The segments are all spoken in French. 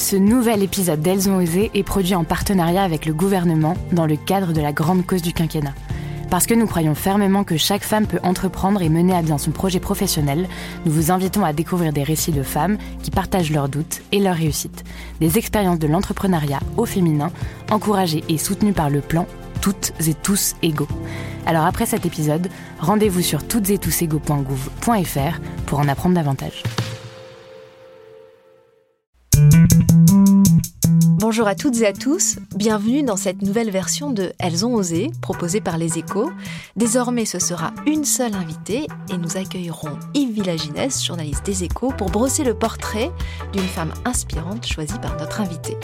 Ce nouvel épisode d'Elles ont osé est produit en partenariat avec le gouvernement dans le cadre de la grande cause du quinquennat. Parce que nous croyons fermement que chaque femme peut entreprendre et mener à bien son projet professionnel, nous vous invitons à découvrir des récits de femmes qui partagent leurs doutes et leurs réussites, des expériences de l'entrepreneuriat au féminin, encouragées et soutenues par le plan Toutes et tous égaux. Alors après cet épisode, rendez-vous sur toutesettouségaux.gouv.fr pour en apprendre davantage. Bonjour à toutes et à tous, bienvenue dans cette nouvelle version de Elles ont osé, proposée par les échos. Désormais, ce sera une seule invitée et nous accueillerons Yves Villaginès, journaliste des échos, pour brosser le portrait d'une femme inspirante choisie par notre invitée.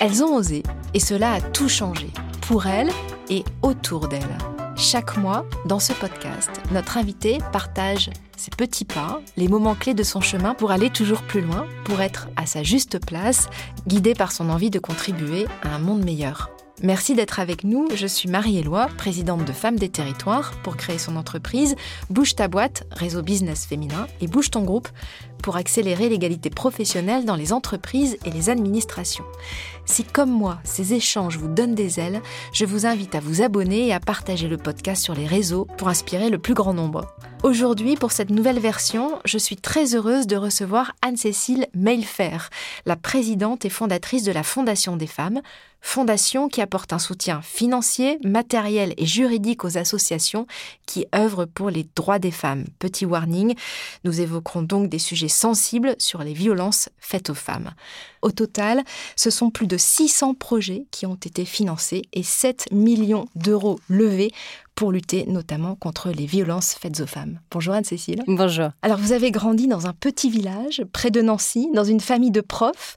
Elles ont osé et cela a tout changé, pour elles et autour d'elles. Chaque mois, dans ce podcast, notre invité partage ses petits pas, les moments clés de son chemin pour aller toujours plus loin, pour être à sa juste place, guidé par son envie de contribuer à un monde meilleur. Merci d'être avec nous. Je suis Marie-Éloi, présidente de Femmes des Territoires, pour créer son entreprise Bouge ta boîte, réseau business féminin, et Bouge ton groupe, pour accélérer l'égalité professionnelle dans les entreprises et les administrations. Si comme moi, ces échanges vous donnent des ailes, je vous invite à vous abonner et à partager le podcast sur les réseaux pour inspirer le plus grand nombre. Aujourd'hui, pour cette nouvelle version, je suis très heureuse de recevoir Anne-Cécile Mailfer, la présidente et fondatrice de la Fondation des femmes, fondation qui apporte un soutien financier, matériel et juridique aux associations qui œuvrent pour les droits des femmes. Petit warning, nous évoquerons donc des sujets sensibles sur les violences faites aux femmes. Au total, ce sont plus de 600 projets qui ont été financés et 7 millions d'euros levés pour lutter notamment contre les violences faites aux femmes. Bonjour Anne-Cécile. Bonjour. Alors vous avez grandi dans un petit village près de Nancy, dans une famille de profs.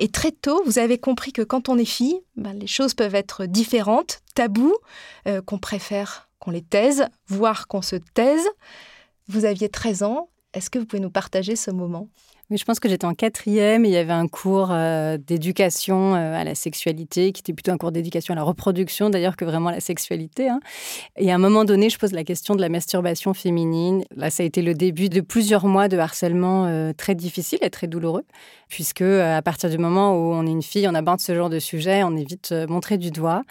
Et très tôt, vous avez compris que quand on est fille, ben, les choses peuvent être différentes, tabous, euh, qu'on préfère qu'on les taise, voire qu'on se taise. Vous aviez 13 ans. Est-ce que vous pouvez nous partager ce moment? Oui, je pense que j'étais en quatrième et il y avait un cours euh, d'éducation euh, à la sexualité, qui était plutôt un cours d'éducation à la reproduction d'ailleurs que vraiment à la sexualité. Hein. Et à un moment donné, je pose la question de la masturbation féminine. Là, ça a été le début de plusieurs mois de harcèlement euh, très difficile et très douloureux, puisque à partir du moment où on est une fille, on aborde ce genre de sujet, on est vite montré du doigt.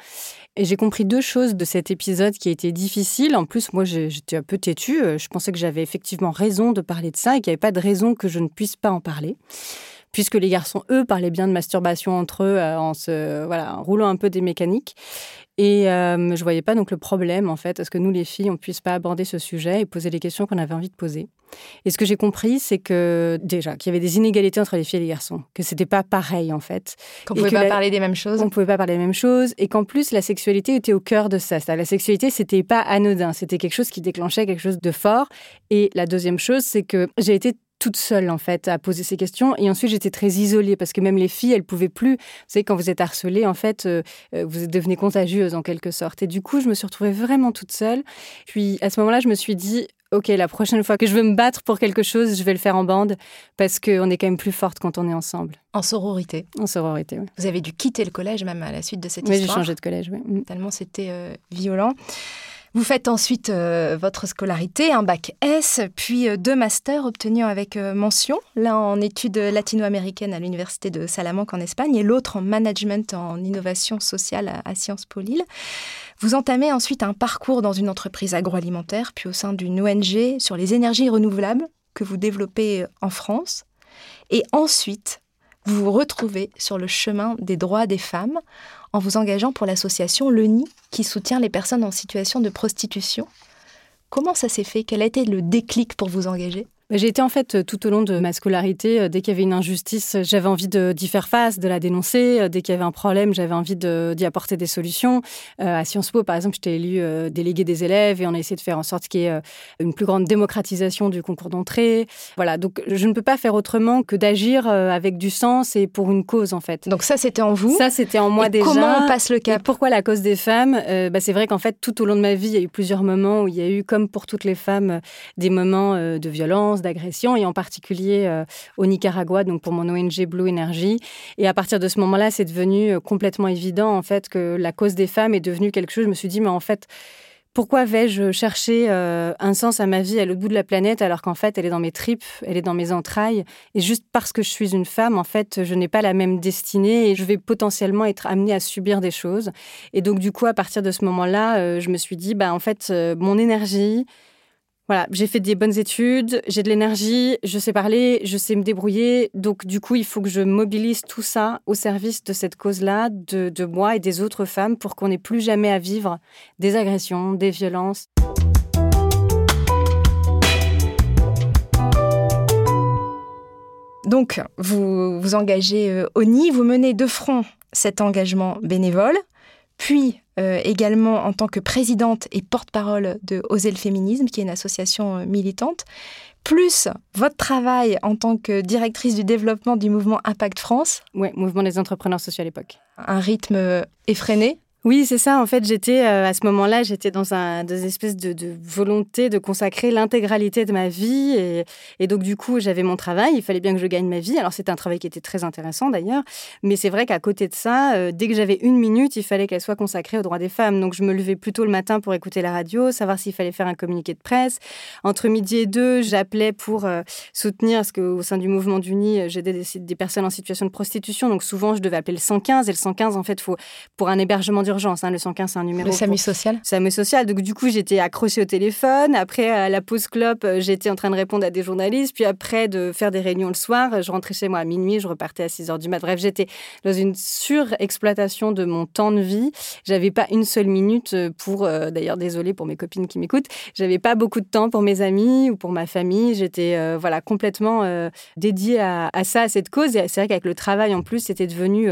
Et j'ai compris deux choses de cet épisode qui a été difficile. En plus, moi, j'étais un peu têtue. Je pensais que j'avais effectivement raison de parler de ça et qu'il n'y avait pas de raison que je ne puisse pas en parler puisque les garçons, eux, parlaient bien de masturbation entre eux euh, en se voilà, en roulant un peu des mécaniques. Et euh, je voyais pas donc le problème, en fait, à ce que nous, les filles, on puisse pas aborder ce sujet et poser les questions qu'on avait envie de poser. Et ce que j'ai compris, c'est que déjà, qu'il y avait des inégalités entre les filles et les garçons, que c'était pas pareil, en fait. Qu'on pouvait pas parler des mêmes choses. On pouvait pas parler des mêmes choses, et qu'en plus, la sexualité était au cœur de ça. La sexualité, c'était pas anodin, c'était quelque chose qui déclenchait quelque chose de fort. Et la deuxième chose, c'est que j'ai été toute seule en fait à poser ces questions. Et ensuite j'étais très isolée parce que même les filles elles pouvaient plus. Vous savez quand vous êtes harcelée en fait euh, euh, vous devenez contagieuse en quelque sorte. Et du coup je me suis retrouvée vraiment toute seule. Puis à ce moment-là je me suis dit ok la prochaine fois que je veux me battre pour quelque chose je vais le faire en bande parce qu'on est quand même plus forte quand on est ensemble. En sororité. En sororité oui. vous avez dû quitter le collège même à la suite de cette oui, histoire. j'ai changé de collège oui. Mm. tellement c'était euh, violent vous faites ensuite euh, votre scolarité, un bac S, puis euh, deux masters obtenus avec euh, mention, l'un en études latino-américaines à l'université de Salamanque en Espagne et l'autre en management en innovation sociale à, à Sciences Po Lille. Vous entamez ensuite un parcours dans une entreprise agroalimentaire, puis au sein d'une ONG sur les énergies renouvelables que vous développez en France. Et ensuite, vous vous retrouvez sur le chemin des droits des femmes en vous engageant pour l'association LENI qui soutient les personnes en situation de prostitution. Comment ça s'est fait? Quel a été le déclic pour vous engager? Bah, J'ai été en fait euh, tout au long de ma scolarité, euh, dès qu'il y avait une injustice, j'avais envie d'y faire face, de la dénoncer. Dès qu'il y avait un problème, j'avais envie d'y apporter des solutions. à Sciences Po, par exemple, j'étais élue déléguée des élèves et on a essayé de faire en sorte qu'il y ait une plus grande démocratisation du concours d'entrée. Voilà, donc je ne peux pas faire autrement que d'agir avec du sens et pour une cause en fait. Donc ça, c'était en vous Ça, c'était en moi et déjà. Comment on passe le cap Pourquoi la cause des femmes? Bah, C'est vrai qu'en fait, tout au long de ma vie, il y a eu plusieurs moments où il y a eu, comme pour toutes les femmes, des moments de violence, d'agression, et en particulier au Nicaragua, donc pour mon ONG Blue Energy. Et à partir de ce moment-là, c'est devenu complètement évident en fait que la cause des femmes est devenue quelque chose. Je me suis dit, mais en fait, pourquoi vais-je chercher un sens à ma vie à l'autre bout de la planète alors qu'en fait elle est dans mes tripes, elle est dans mes entrailles? Et juste parce que je suis une femme en fait je n'ai pas la même destinée et je vais potentiellement être amenée à subir des choses et donc du coup à partir de ce moment-là je me suis dit bah en fait mon énergie voilà, j'ai fait des bonnes études, j'ai de l'énergie, je sais parler, je sais me débrouiller. Donc, du coup, il faut que je mobilise tout ça au service de cette cause-là, de, de moi et des autres femmes, pour qu'on n'ait plus jamais à vivre des agressions, des violences. Donc, vous vous engagez au NI, vous menez de front cet engagement bénévole, puis euh, également en tant que présidente et porte-parole de Oser le féminisme, qui est une association euh, militante, plus votre travail en tant que directrice du développement du mouvement Impact France. Oui, mouvement des entrepreneurs sociaux à l'époque. Un rythme euh, effréné oui, c'est ça. En fait, j'étais euh, à ce moment-là, j'étais dans un des espèces de, volonté de consacrer l'intégralité de ma vie, et, donc du coup, j'avais mon travail. Il fallait bien que je gagne ma vie. Alors c'était un travail qui était très intéressant d'ailleurs, mais c'est vrai qu'à côté de ça, euh, dès que j'avais une minute, il fallait qu'elle soit consacrée aux droits des femmes. Donc je me levais plutôt le matin pour écouter la radio, savoir s'il fallait faire un communiqué de presse. Entre midi et deux, j'appelais pour euh, soutenir, parce qu'au sein du mouvement d'Uni, j'aidais des, personnes en situation de prostitution. Donc souvent, je devais appeler le 115, et le 115, en fait, pour un hébergement d'urgence. Hein, le 115, c'est un numéro. Le SAMU social. SAMU social. Donc, du coup, j'étais accrochée au téléphone. Après, à la pause clope, j'étais en train de répondre à des journalistes. Puis après, de faire des réunions le soir, je rentrais chez moi à minuit, je repartais à 6 heures du mat. Bref, j'étais dans une surexploitation de mon temps de vie. J'avais pas une seule minute pour, euh, d'ailleurs, désolée pour mes copines qui m'écoutent, j'avais pas beaucoup de temps pour mes amis ou pour ma famille. J'étais, euh, voilà, complètement euh, dédiée à, à, ça, à cette cause. Et c'est vrai qu'avec le travail, en plus, c'était devenu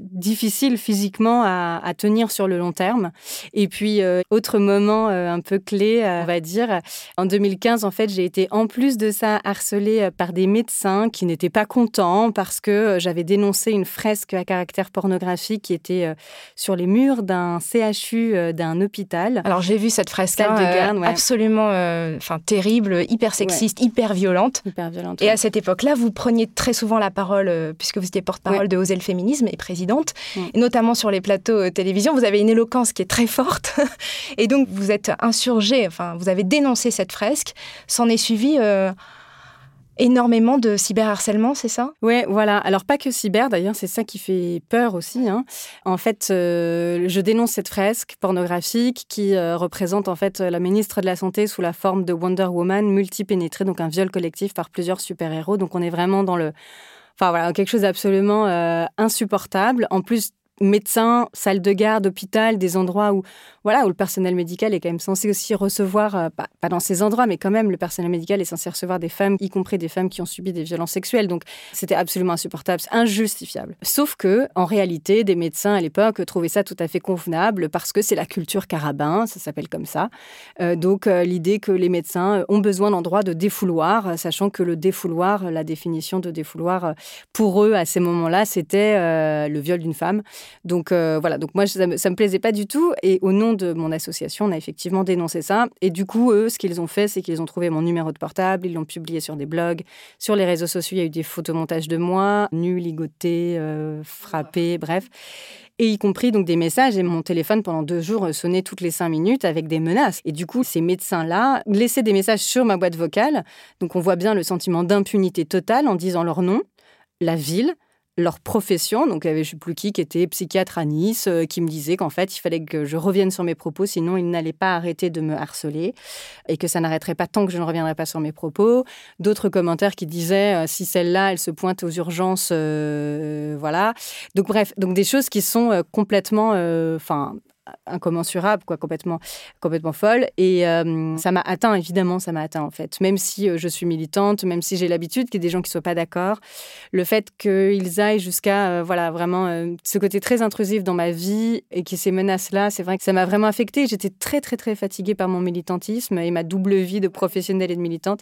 difficile physiquement à, à tenir sur le long terme. Et puis, euh, autre moment euh, un peu clé, euh, on va dire, en 2015, en fait, j'ai été en plus de ça harcelée par des médecins qui n'étaient pas contents parce que j'avais dénoncé une fresque à caractère pornographique qui était sur les murs d'un CHU d'un hôpital. Alors, j'ai vu cette fresque hein, de garde, ouais. absolument enfin terrible, hyper sexiste, ouais. hyper violente. Hyper violente. Et ouais. à cette époque-là, vous preniez très souvent la parole, puisque vous étiez porte-parole de Oser le féminisme et présidente, et notamment sur les plateaux Vous avez une éloquence qui est très forte. Et donc, vous êtes insurgé, enfin, vous avez dénoncé cette fresque. S'en est suivi euh, énormément de cyberharcèlement, c'est ça? Oui, voilà. Alors, pas que cyber, d'ailleurs, c'est ça qui fait peur aussi. Hein. En fait, euh, je dénonce cette fresque pornographique qui euh, représente en fait la ministre de la Santé sous la forme de Wonder Woman multipénétrée, donc un viol collectif par plusieurs super-héros. Donc, on est vraiment dans le... Enfin, voilà, quelque chose d'absolument insupportable. En plus, médecins, salles de garde, hôpital, des endroits où, voilà, où le personnel médical est quand même censé aussi recevoir, euh, pas, dans ces endroits, mais quand même, le personnel médical est censé recevoir des femmes, y compris des femmes qui ont subi des violences sexuelles. Donc, c'était absolument insupportable, injustifiable. Sauf que, en réalité, des médecins à l'époque trouvaient ça tout à fait convenable parce que c'est la culture carabin, ça s'appelle comme ça. Euh, donc, euh, l'idée que les médecins ont besoin d'endroits de défouloir, sachant que le défouloir, la définition de défouloir, pour eux, à ces moments-là, c'était le viol d'une femme. Donc euh, voilà, donc moi ça me, plaisait pas du tout et au nom de mon association, on a effectivement dénoncé ça et du coup eux ce qu'ils ont fait c'est qu'ils ont trouvé mon numéro de portable, ils l'ont publié sur des blogs, sur les réseaux sociaux, il y a eu des photomontages de moi, nue, ligotée, euh, frappée, bref. Et y compris donc des messages et mon téléphone pendant deux jours sonnait toutes les cinq minutes avec des menaces. Et du coup, ces médecins-là laissaient des messages sur ma boîte vocale. Donc on voit bien le sentiment d'impunité totale en disant leur nom, la ville, leur profession. Donc, il y avait je sais plus qui, qui était psychiatre à Nice, euh, qui me disait qu'en fait, il fallait que je revienne sur mes propos, sinon il n'allait pas arrêter de me harceler et que ça n'arrêterait pas tant que je ne reviendrais pas sur mes propos. D'autres commentaires qui disaient euh, si celle-là, elle se pointe aux urgences, euh, voilà. Donc, bref, donc des choses qui sont complètement, enfin, incommensurable, quoi, complètement, complètement folle. Et euh, ça m'a atteint, évidemment, ça m'a atteint en fait. Même si euh, je suis militante, même si j'ai l'habitude qu'il y ait des gens qui soient pas d'accord, le fait qu'ils aillent jusqu'à, voilà, vraiment ce côté très intrusif dans ma vie et qui ces menaces-là, c'est vrai que ça m'a vraiment affectée. J'étais très, très, très fatiguée par mon militantisme et ma double vie de professionnelle et de militante.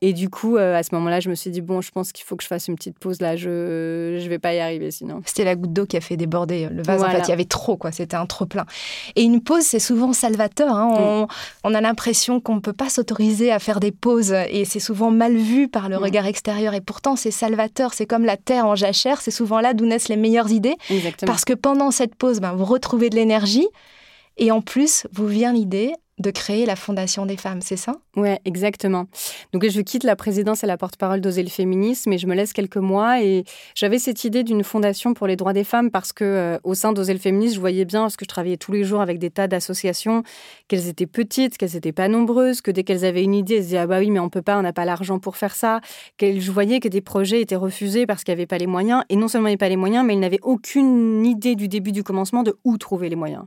Et du coup, à ce moment-là, je me suis dit bon, je pense qu'il faut que je fasse une petite pause là. Je, je vais pas y arriver sinon. C'était la goutte d'eau qui a fait déborder le vase. En fait, il y avait trop, quoi. C'était un trop plein. Et une pause, c'est souvent salvateur. Hein. On, a l'impression qu'on ne peut pas s'autoriser à faire des pauses et c'est souvent mal vu par le regard extérieur. Et pourtant, c'est salvateur. C'est comme la terre en jachère. C'est souvent là d'où naissent les meilleures idées. Parce que pendant cette pause, ben, vous retrouvez de l'énergie. Et en plus, vous vient l'idée, de créer la Fondation des femmes, c'est ça? Oui, exactement. Donc je quitte la présidence et la porte-parole d'Oser le féminisme et je me laisse quelques mois et j'avais cette idée d'une fondation pour les droits des femmes parce que euh, au sein d'Oser le je voyais bien parce que je travaillais tous les jours avec des tas d'associations qu'elles étaient petites, qu'elles n'étaient pas nombreuses, que dès qu'elles avaient une idée, elles disaient ah bah oui mais on peut pas, on n'a pas l'argent pour faire ça. Qu'elles je voyais que des projets étaient refusés parce qu'il n'y avait pas les moyens et non seulement il n'y avait pas les moyens, mais ils n'avaient aucune idée du début du commencement de où trouver les moyens.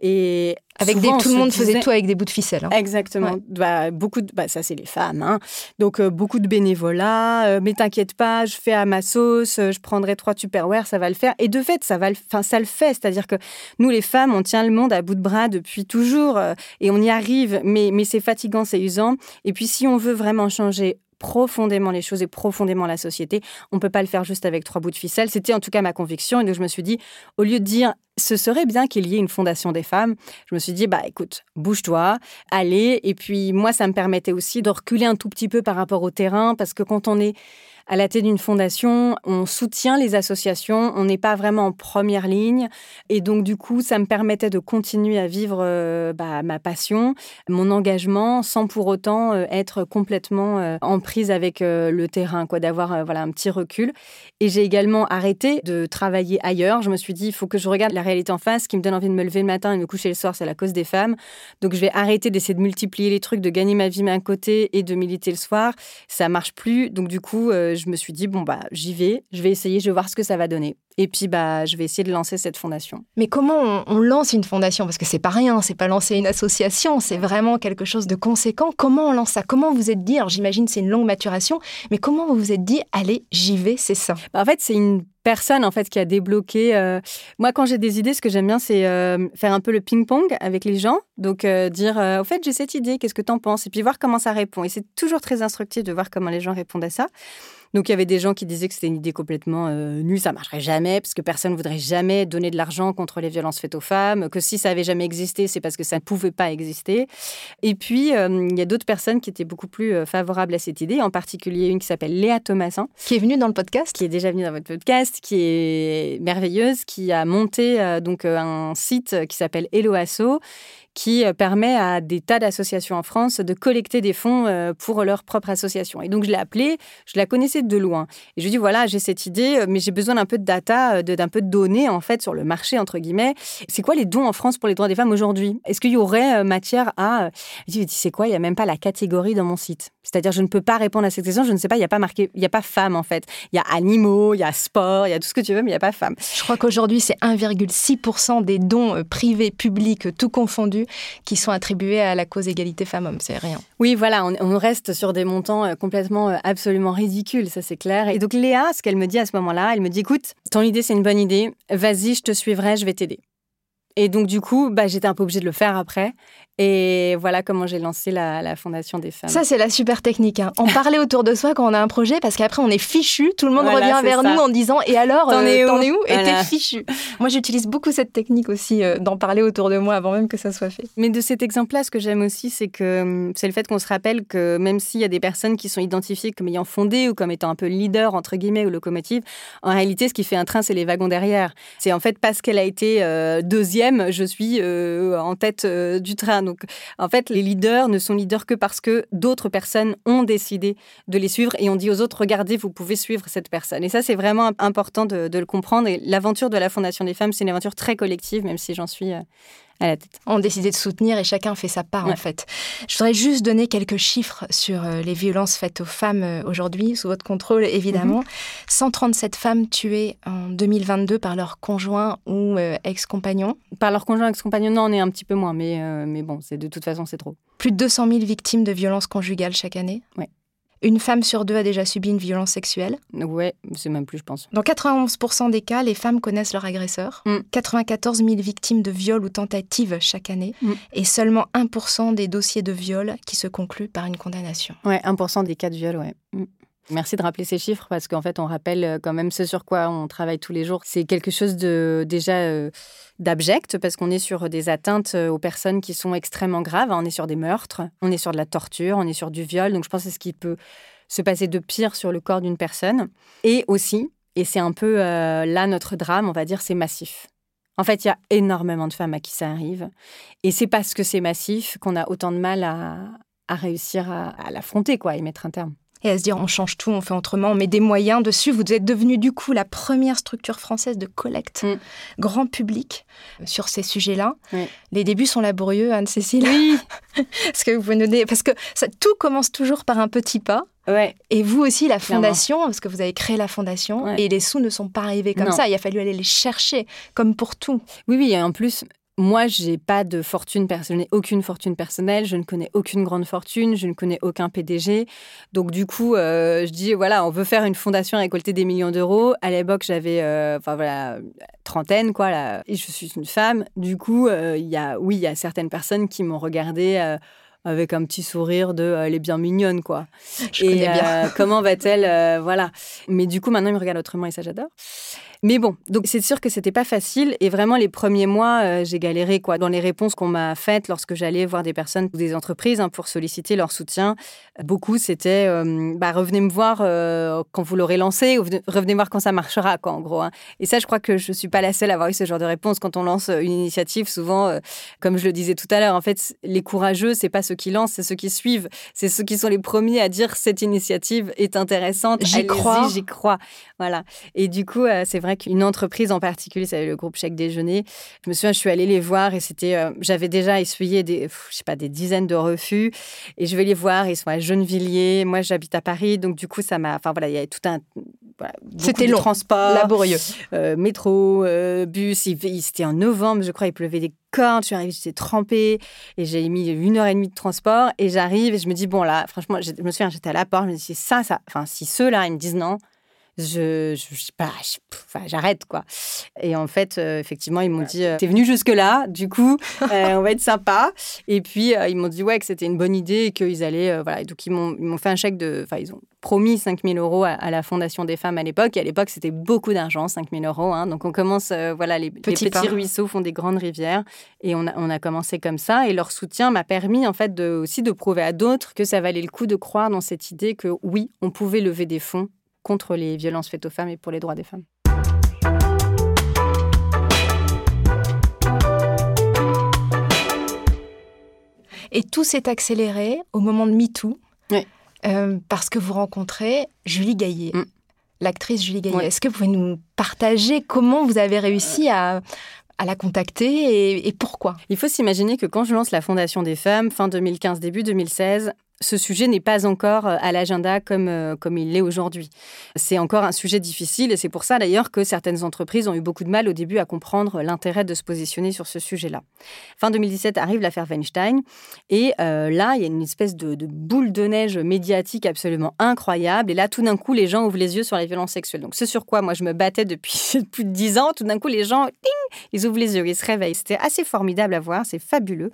Et avec des, tout le monde faisait tout avec des bouts de ficelle. Hein. Exactement. Bah, beaucoup de, bah, ça c'est les femmes. Hein. Donc euh, beaucoup de bénévolat. Euh, mais t'inquiète pas, je fais à ma sauce. Euh, je prendrai trois Tupperware, ça va le faire. Et de fait, ça va, enfin ça le fait. C'est-à-dire que nous les femmes, on tient le monde à bout de bras depuis toujours et on y arrive. Mais mais c'est fatigant, c'est usant. Et puis si on veut vraiment changer profondément les choses et profondément la société. On ne peut pas le faire juste avec trois bouts de ficelle. C'était en tout cas ma conviction. Et donc je me suis dit, au lieu de dire ce serait bien qu'il y ait une fondation des femmes, je me suis dit, bah écoute, bouge-toi, allez. Et puis moi, ça me permettait aussi de reculer un tout petit peu par rapport au terrain, parce que quand on est à la tête d'une fondation, on soutient les associations, on n'est pas vraiment en première ligne. Et donc, du coup, ça me permettait de continuer à vivre euh, bah, ma passion, mon engagement, sans pour autant euh, être complètement euh, en prise avec le terrain, quoi, d'avoir voilà, un petit recul. Et j'ai également arrêté de travailler ailleurs. Je me suis dit, il faut que je regarde la réalité en face. Ce qui me donne envie de me lever le matin et de me coucher le soir, c'est la cause des femmes. Donc, je vais arrêter d'essayer de multiplier les trucs, de gagner ma vie d'un côté et de militer le soir. Ça marche plus. Donc, du coup, je me suis dit, bon, bah, j'y vais, je vais essayer, je vais voir ce que ça va donner. Et puis, bah, je vais essayer de lancer cette fondation. Mais comment on, lance une fondation? Parce que c'est pas rien, c'est pas lancer une association, c'est vraiment quelque chose de conséquent. Comment on lance ça? Comment vous êtes dit Alors, j'imagine c'est une longue maturation, mais comment vous vous êtes dit, allez, j'y vais, c'est ça? Bah, En fait, c'est une personne en fait qui a débloqué. Euh, moi, quand j'ai des idées, ce que j'aime bien, c'est euh, faire un peu le ping-pong avec les gens. Donc euh, dire, au fait, j'ai cette idée, qu'est-ce que tu en penses? Et puis voir comment ça répond. Et c'est toujours très instructif de voir comment les gens répondent à ça. Donc il y avait des gens qui disaient que c'était une idée complètement euh, nulle, ça marcherait jamais, parce que personne ne voudrait jamais donner de l'argent contre les violences faites aux femmes, que si ça avait jamais existé, c'est parce que ça ne pouvait pas exister. Et puis euh, il y a d'autres personnes qui étaient beaucoup plus euh, favorables à cette idée, en particulier une qui s'appelle Léa Thomasin. Qui est venue dans le podcast Qui est déjà venue dans votre podcast, qui est merveilleuse, qui a monté donc un site qui s'appelle Hello Asso qui euh, permet à des tas d'associations en France de collecter des fonds euh, pour leur propre association. Et donc, je l'ai appelée, je la connaissais de loin. Et je lui ai dit, voilà, j'ai cette idée, euh, mais j'ai besoin d'un peu de data, d'un peu de données, en fait, sur le marché, entre guillemets. C'est quoi les dons en France pour les droits des femmes aujourd'hui? Est-ce qu'il y aurait matière à... Je lui c'est quoi? Il n'y a même pas la catégorie dans mon site. C'est-à-dire, je ne peux pas répondre à cette question, je ne sais pas, il n'y a pas marqué, il n'y a pas femme, en fait. Il y a animaux, il y a sport, il y a tout ce que tu veux, mais il n'y a pas femme. Je crois qu'aujourd'hui, c'est 1,6% des dons privés, publics, tout confondus, qui sont attribués à la cause égalité femmes-hommes. C'est rien. Oui, voilà, on, reste sur des montants euh, complètement, euh, absolument ridicules, ça c'est clair. Et donc Léa, ce qu'elle me dit à ce moment-là, elle me dit, écoute, ton idée c'est une bonne idée, vas-y, je te suivrai, je vais t'aider. Et donc, du coup, bah, j'étais un peu obligée de le faire après. Et voilà comment j'ai lancé la, Fondation des femmes. Ça, c'est la super technique. Hein. En parler autour de soi quand on a un projet, parce qu'après, on est fichu. Tout le monde revient vers nous en disant Et alors, t'en es, euh, où, Et t'es fichu. Moi, j'utilise beaucoup cette technique aussi, euh, d'en parler autour de moi avant même que ça soit fait. Mais de cet exemple-là, ce que j'aime aussi, c'est que hum, c'est le fait qu'on se rappelle que même s'il y a des personnes qui sont identifiées comme ayant fondé ou comme étant un peu leader, entre guillemets, ou locomotive, en réalité, ce qui fait un train, c'est les wagons derrière. C'est en fait parce qu'elle a été euh, deuxième, je suis en tête du train. Donc, en fait, les leaders ne sont leaders que parce que d'autres personnes ont décidé de les suivre et ont dit aux autres, regardez, vous pouvez suivre cette personne. Et ça, c'est vraiment important de, le comprendre. Et l'aventure de la Fondation des femmes, c'est une aventure très collective, même si j'en suis euh, à la tête. ont décidé de soutenir et chacun fait sa part en fait. Je voudrais juste donner quelques chiffres sur euh, les violences faites aux femmes euh, aujourd'hui, sous votre contrôle évidemment. 137 mhm. femmes tuées en 2022 par leur conjoint ou euh, ex-compagnon. Par leur conjoint ex-compagnon, non, on est un petit peu moins, mais, mais bon, c'est de toute façon, c'est trop. Plus de 200 000 victimes de violences conjugales chaque année. Oui. Une femme sur deux a déjà subi une violence sexuelle. Ouais, c'est même plus, je pense. Dans 91% des cas, les femmes connaissent leur agresseur. 94 mm. 000 victimes de viol ou tentatives chaque année. Mm. Et seulement 1% des dossiers de viol qui se concluent par une condamnation. Ouais, 1% des cas de viol, ouais. Mm. Merci de rappeler ces chiffres parce qu'en fait, on rappelle euh, quand même ce sur quoi on travaille tous les jours. C'est quelque chose de déjà euh, d'abject parce qu'on est sur des atteintes euh, aux personnes qui sont extrêmement graves. On est sur des meurtres, on est sur de la torture, on est sur du viol. Donc je pense que c'est ce qui peut se passer de pire sur le corps d'une personne. Et aussi, et c'est un peu là notre drame, on va dire, c'est massif. En fait, il y a énormément de femmes à qui ça arrive. Et c'est parce que c'est massif qu'on a autant de mal à, réussir à, à l'affronter, quoi, et mettre un terme et à se dire on change tout, on fait autrement, on met des moyens dessus. Vous êtes devenu du coup la première structure française de collecte mm. grand public euh, sur ces sujets-là. Les débuts sont laborieux, Anne-Cécile. Oui. parce que vous parce que ça, tout commence toujours par un petit pas. Ouais. Et vous aussi, la fondation, parce que vous avez créé la fondation, et les sous ne sont pas arrivés comme ça. Il a fallu aller les chercher, comme pour tout. Oui, oui, et en plus, moi, j'ai pas de fortune personnelle, aucune fortune personnelle. Je ne connais aucune grande fortune. Je ne connais aucun PDG. Donc, du coup, euh, je dis voilà, on veut faire une fondation récolter des millions d'euros. À l'époque, j'avais, euh, enfin voilà, trentaine quoi. Là, et je suis une femme. Du coup, euh, il y a, oui, il y a certaines personnes qui m'ont regardée avec un petit sourire de elle est bien mignonne quoi. Je et bien. comment va-t-elle voilà. Mais du coup maintenant ils me regardent autrement et ça j'adore. Mais bon, donc c'est sûr que c'était pas facile et vraiment les premiers mois, euh, j'ai galéré quoi dans les réponses qu'on m'a faites lorsque j'allais voir des personnes ou des entreprises hein, pour solliciter leur soutien. Beaucoup c'était euh, bah, revenez me voir euh, quand vous l'aurez lancé ou revenez voir quand ça marchera quoi en gros. Hein. Et ça, je crois que je suis pas la seule à avoir eu ce genre de réponse quand on lance une initiative. Souvent, comme je le disais tout à l'heure, en fait, les courageux, c'est pas ceux qui lancent, c'est ceux qui suivent, c'est ceux qui sont les premiers à dire cette initiative est intéressante. J'y crois, j'y crois. Voilà. Et du coup, c'est vrai qu'une entreprise en particulier, c'est le groupe Chèque Déjeuner. Je me souviens, je suis allée les voir et c'était, euh, j'avais déjà essuyé des, je sais pas, des dizaines de refus. Et je vais les voir, ils sont à Gennevilliers. Moi, j'habite à Paris, donc du coup, ça m'a, enfin voilà, il y avait tout un, c'était long, transport, laborieux. Euh, métro, euh, bus. C'était en novembre, je crois, il pleuvait des cordes. Je suis arrivée, j'étais trempée et j'ai mis une heure et demie de transport. Et j'arrive et je me dis bon là, franchement, je me souviens, j'étais à la porte, je me dis ça, ça. Enfin, si ceux là, ils me disent non, je, je, sais pas, j'arrête quoi. Et en fait, euh, effectivement, ils m'ont dit, euh, t'es venu jusque là, du coup, euh, on va être sympa. Et puis ils m'ont dit ouais que c'était une bonne idée et qu'ils allaient, voilà. donc ils m'ont fait un chèque de, enfin ils ont promis 5000 euros à, la Fondation des femmes à l'époque. Et à l'époque, c'était beaucoup d'argent, 5000 euros. Hein. Donc on commence, voilà, les, petits, ruisseaux font des grandes rivières. Et on a, on a commencé comme ça. Et leur soutien m'a permis en fait de, aussi de prouver à d'autres que ça valait le coup de croire dans cette idée que oui, on pouvait lever des fonds contre les violences faites aux femmes et pour les droits des femmes. Et tout s'est accéléré au moment de MeToo, euh, parce que vous rencontrez Julie Gaillet. Mm. L'actrice Julie Gaillet. Est-ce que vous pouvez nous partager comment vous avez réussi à, la contacter et, et pourquoi? Il faut s'imaginer que quand je lance la Fondation des femmes, fin 2015, début 2016, ce sujet n'est pas encore euh, à l'agenda comme, euh, comme il l'est aujourd'hui. C'est encore un sujet difficile et c'est pour ça d'ailleurs que certaines entreprises ont eu beaucoup de mal au début à comprendre l'intérêt de se positionner sur ce sujet-là. Fin 2017 arrive l'affaire Weinstein et euh, là, il y a une espèce de, boule de neige médiatique absolument incroyable et là, tout d'un coup, les gens ouvrent les yeux sur les violences sexuelles. Donc ce sur quoi moi je me battais depuis plus de dix ans, tout d'un coup, les gens, ils ouvrent les yeux, ils se réveillent. C'était assez formidable à voir, c'est fabuleux.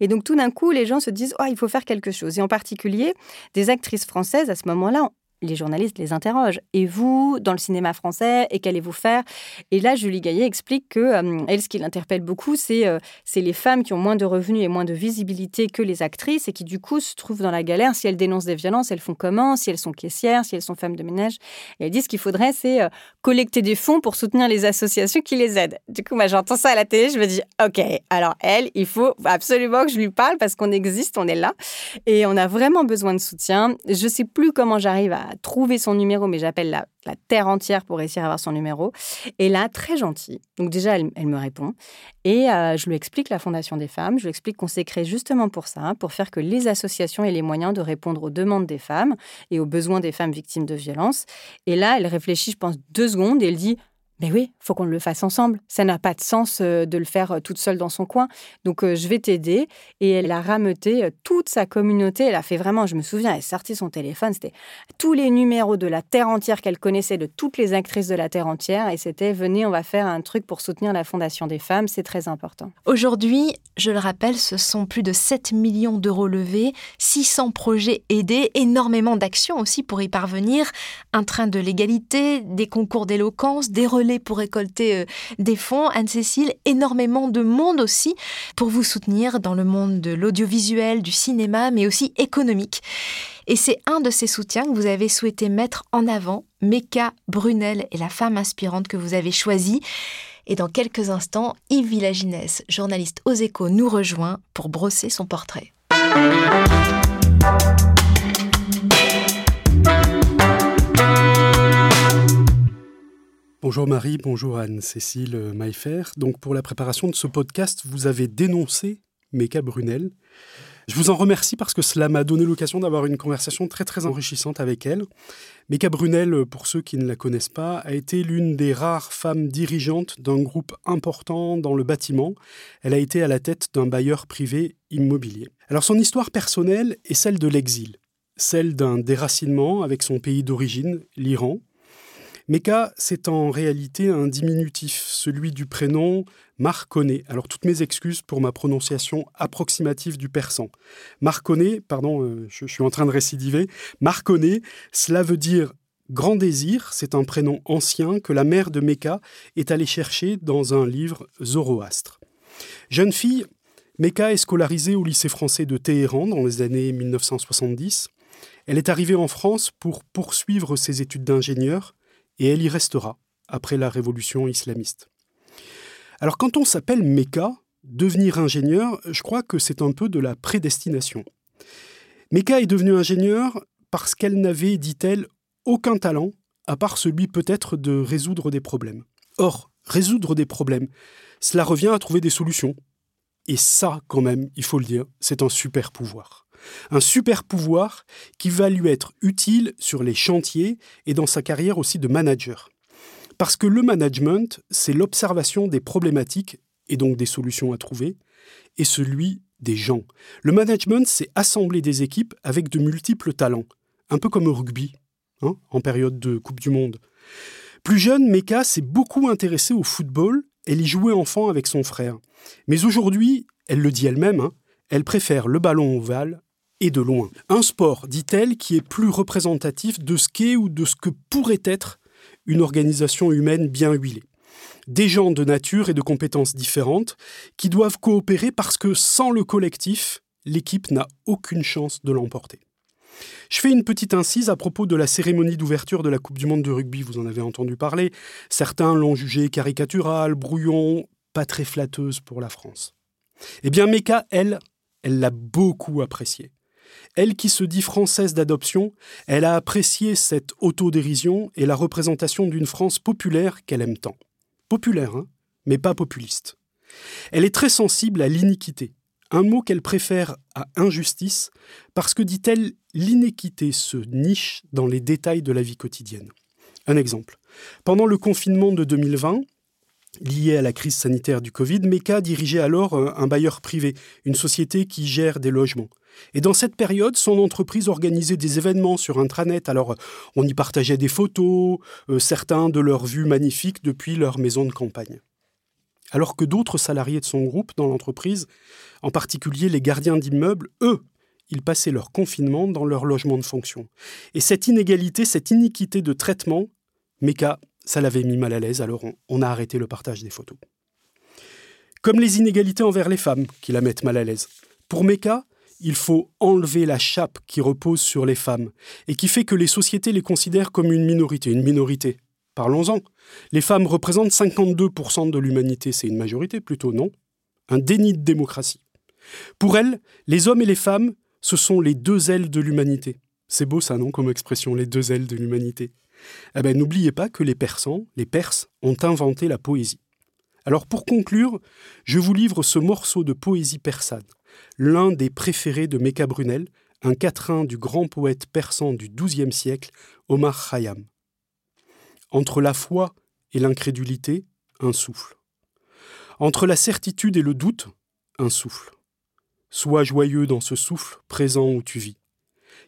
Et donc tout d'un coup, les gens se disent, oh, il faut faire quelque chose. Particulier, des actrices françaises à ce moment-là les journalistes les interrogent. Et vous, dans le cinéma français, et qu'allez-vous faire? Et là, Julie Gaillet explique que euh, elle, ce qui l'interpelle beaucoup, c'est euh, les femmes qui ont moins de revenus et moins de visibilité que les actrices et qui, du coup, se trouvent dans la galère. Si elles dénoncent des violences, elles font comment? Si elles sont caissières, si elles sont femmes de ménage? Et elle dit ce qu'il faudrait, c'est euh, collecter des fonds pour soutenir les associations qui les aident. Du coup, moi, j'entends ça à la télé, je me dis, OK, alors elle, il faut absolument que je lui parle parce qu'on existe, on est là. Et on a vraiment besoin de soutien. Je sais plus comment j'arrive à trouver son numéro, mais j'appelle la terre entière pour réussir à avoir son numéro. Et là, très gentil. Donc déjà, elle, me répond. Et euh, je lui explique la Fondation des femmes. Je lui explique qu'on s'est créé justement pour ça, pour faire que les associations aient les moyens de répondre aux demandes des femmes et aux besoins des femmes victimes de violences. Et là, elle réfléchit, je pense, deux secondes et elle dit mais oui, faut qu'on le fasse ensemble. Ça n'a pas de sens euh, de le faire euh, toute seule dans son coin. Donc euh, je vais t'aider. Et elle a rameuté toute sa communauté. Elle a fait vraiment, je me souviens, elle a sorti son téléphone. C'était tous les numéros de la terre entière qu'elle connaissait, de toutes les actrices de la terre entière. Et c'était venez, on va faire un truc pour soutenir la Fondation des femmes. C'est très important. Aujourd'hui, je le rappelle, ce sont plus de 7 millions d'euros levés, 600 projets aidés, énormément d'actions aussi pour y parvenir. Un train de l'égalité, des concours d'éloquence, des relais pour récolter euh, des fonds. Anne-Cécile, énormément de monde aussi pour vous soutenir dans le monde de l'audiovisuel, du cinéma, mais aussi économique. Et c'est un de ces soutiens que vous avez souhaité mettre en avant. Meka Brunel est la femme inspirante que vous avez choisie. Et dans quelques instants, Yves Villaginès, journaliste aux échos, nous rejoint pour brosser son portrait. Bonjour Marie, bonjour Anne-Cécile Maillefer. Donc pour la préparation de ce podcast, vous avez dénoncé Meka Brunel. Je vous en remercie parce que cela m'a donné l'occasion d'avoir une conversation très très enrichissante avec elle. Meka Brunel, pour ceux qui ne la connaissent pas, a été l'une des rares femmes dirigeantes d'un groupe important dans le bâtiment. Elle a été à la tête d'un bailleur privé immobilier. Alors son histoire personnelle est celle de l'exil, celle d'un déracinement avec son pays d'origine, l'Iran, Meka, c'est en réalité un diminutif, celui du prénom Marconnet. Alors toutes mes excuses pour ma prononciation approximative du persan. Marconnet, pardon, euh, je, suis en train de récidiver. Marconnet, cela veut dire grand désir, c'est un prénom ancien que la mère de Meka est allée chercher dans un livre Zoroastre. Jeune fille, Meka est scolarisée au lycée français de Téhéran dans les années 1970. Elle est arrivée en France pour poursuivre ses études d'ingénieur et elle y restera après la révolution islamiste. Alors quand on s'appelle Mecca, devenir ingénieur, je crois que c'est un peu de la prédestination. Mecca est devenue ingénieure parce qu'elle n'avait, dit-elle, aucun talent, à part celui peut-être de résoudre des problèmes. Or, résoudre des problèmes, cela revient à trouver des solutions. Et ça, quand même, il faut le dire, c'est un super pouvoir. Un super pouvoir qui va lui être utile sur les chantiers et dans sa carrière aussi de manager. Parce que le management, c'est l'observation des problématiques et donc des solutions à trouver, et celui des gens. Le management, c'est assembler des équipes avec de multiples talents, un peu comme au rugby, hein, en période de Coupe du Monde. Plus jeune, Meka s'est beaucoup intéressée au football, elle y jouait enfant avec son frère. Mais aujourd'hui, elle le dit elle-même, hein, elle préfère le ballon ovale et de loin. Un sport, dit-elle, qui est plus représentatif de ce qu'est ou de ce que pourrait être une organisation humaine bien huilée. Des gens de nature et de compétences différentes qui doivent coopérer parce que sans le collectif, l'équipe n'a aucune chance de l'emporter. Je fais une petite incise à propos de la cérémonie d'ouverture de la Coupe du Monde de rugby, vous en avez entendu parler. Certains l'ont jugée caricaturale, brouillon, pas très flatteuse pour la France. Eh bien, Meka, elle, elle l'a beaucoup appréciée. Elle qui se dit française d'adoption, elle a apprécié cette autodérision et la représentation d'une France populaire qu'elle aime tant. Populaire, hein, mais pas populiste. Elle est très sensible à l'iniquité, un mot qu'elle préfère à injustice, parce que, dit-elle, l'iniquité se niche dans les détails de la vie quotidienne. Un exemple. Pendant le confinement de 2020, lié à la crise sanitaire du Covid, Meka dirigeait alors un bailleur privé, une société qui gère des logements. Et dans cette période, son entreprise organisait des événements sur intranet. Alors, on y partageait des photos, euh, certains de leurs vues magnifiques depuis leur maison de campagne. Alors que d'autres salariés de son groupe dans l'entreprise, en particulier les gardiens d'immeubles, eux, ils passaient leur confinement dans leur logement de fonction. Et cette inégalité, cette iniquité de traitement, Meka, ça l'avait mis mal à l'aise, alors on, a arrêté le partage des photos. Comme les inégalités envers les femmes qui la mettent mal à l'aise. Pour Meka, il faut enlever la chape qui repose sur les femmes et qui fait que les sociétés les considèrent comme une minorité. Une minorité. Parlons-en. Les femmes représentent 52% de l'humanité. C'est une majorité plutôt, non? Un déni de démocratie. Pour elles, les hommes et les femmes, ce sont les deux ailes de l'humanité. C'est beau ça, non, comme expression, les deux ailes de l'humanité? Eh ben, n'oubliez pas que les Persans, les Perses, ont inventé la poésie. Alors pour conclure, je vous livre ce morceau de poésie persane, l'un des préférés de Mecca Brunel, un quatrain du grand poète persan du XIIe siècle, Omar Khayyam. Entre la foi et l'incrédulité, un souffle. Entre la certitude et le doute, un souffle. Sois joyeux dans ce souffle présent où tu vis,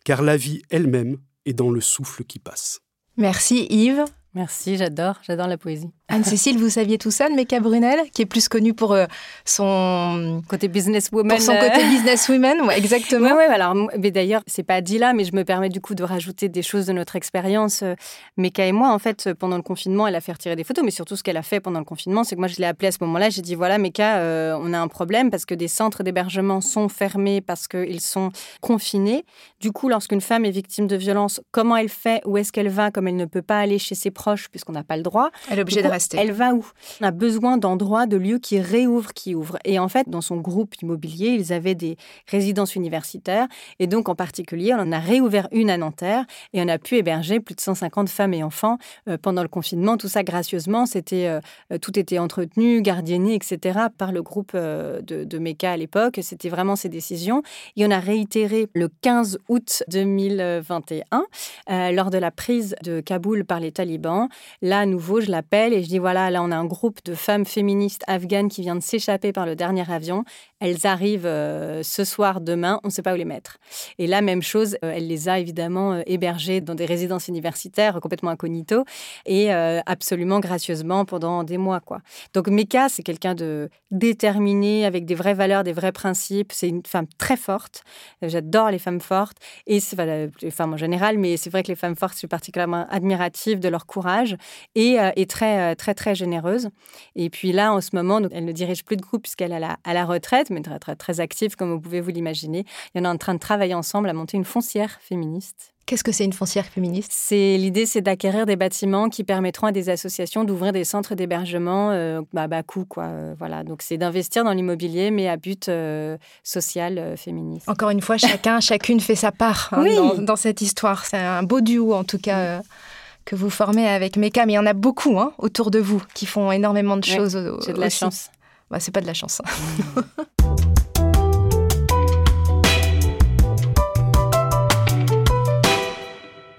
car la vie elle-même est dans le souffle qui passe. Merci Yves. Merci, j'adore, j'adore la poésie. Anne-Cécile, vous saviez tout ça de Mecca Brunel, qui est plus connue pour euh, son côté businesswoman. Pour son côté businesswoman, ouais, exactement. Oui, ouais, alors, mais d'ailleurs, c'est pas dit là, mais je me permets du coup de rajouter des choses de notre expérience. Euh, Mecca et moi, en fait, pendant le confinement, elle a fait retirer des photos, mais surtout ce qu'elle a fait pendant le confinement, c'est que moi, je l'ai appelée à ce moment-là. J'ai dit voilà, euh, on a un problème parce que des centres d'hébergement sont fermés parce qu'ils sont confinés. Du coup, lorsqu'une femme est victime de violence, comment elle fait? Où est-ce qu'elle va? Comme elle ne peut pas aller chez ses proches puisqu'on n'a pas le droit. Elle est obligée de Elle va où? On a besoin d'endroits, de lieux qui réouvrent, qui ouvrent. Et en fait, dans son groupe immobilier, ils avaient des résidences universitaires. Et donc, en particulier, on en a réouvert une à Nanterre et on a pu héberger plus de 150 femmes et enfants euh, pendant le confinement. Tout ça gracieusement, euh, euh, tout était entretenu, gardienné, etc. par le groupe de, de MECA à l'époque. C'était vraiment ces décisions. Et on a réitéré le 15 août 2021 lors de la prise de Kaboul par les talibans. Là, à nouveau, je l'appelle et dis voilà, là, on a un groupe de femmes féministes afghanes qui vient de s'échapper par le dernier avion. Elles arrivent euh, ce soir, demain, on ne sait pas où les mettre. Et là, même chose, euh, elle les a évidemment euh, hébergées dans des résidences universitaires complètement incognito et absolument gracieusement pendant des mois. quoi. Donc Meka, c'est quelqu'un de déterminé, avec des vraies valeurs, des vrais principes. C'est une femme très forte. J'adore les femmes fortes et les femmes en général, mais c'est vrai que les femmes fortes, je suis particulièrement admirative de leur courage et, et très, très, très généreuse. Et puis là, en ce moment, elle ne dirige plus de groupe puisqu'elle est à la retraite mais très, très, très active, comme vous pouvez vous l'imaginer. Il y en a en train de travailler ensemble à monter une foncière féministe. Qu'est-ce que c'est une foncière féministe? C'est l'idée, c'est d'acquérir des bâtiments qui permettront à des associations d'ouvrir des centres d'hébergement euh, à bas coût, quoi. Euh, voilà, donc c'est d'investir dans l'immobilier, mais à but euh, social féministe. Encore une fois, chacun, chacune fait sa part hein, dans, cette histoire. C'est un beau duo, en tout cas. que vous formez avec Meka, mais il y en a beaucoup hein, autour de vous qui font énormément de choses. J'ai de la chance. Bah, c'est pas de la chance.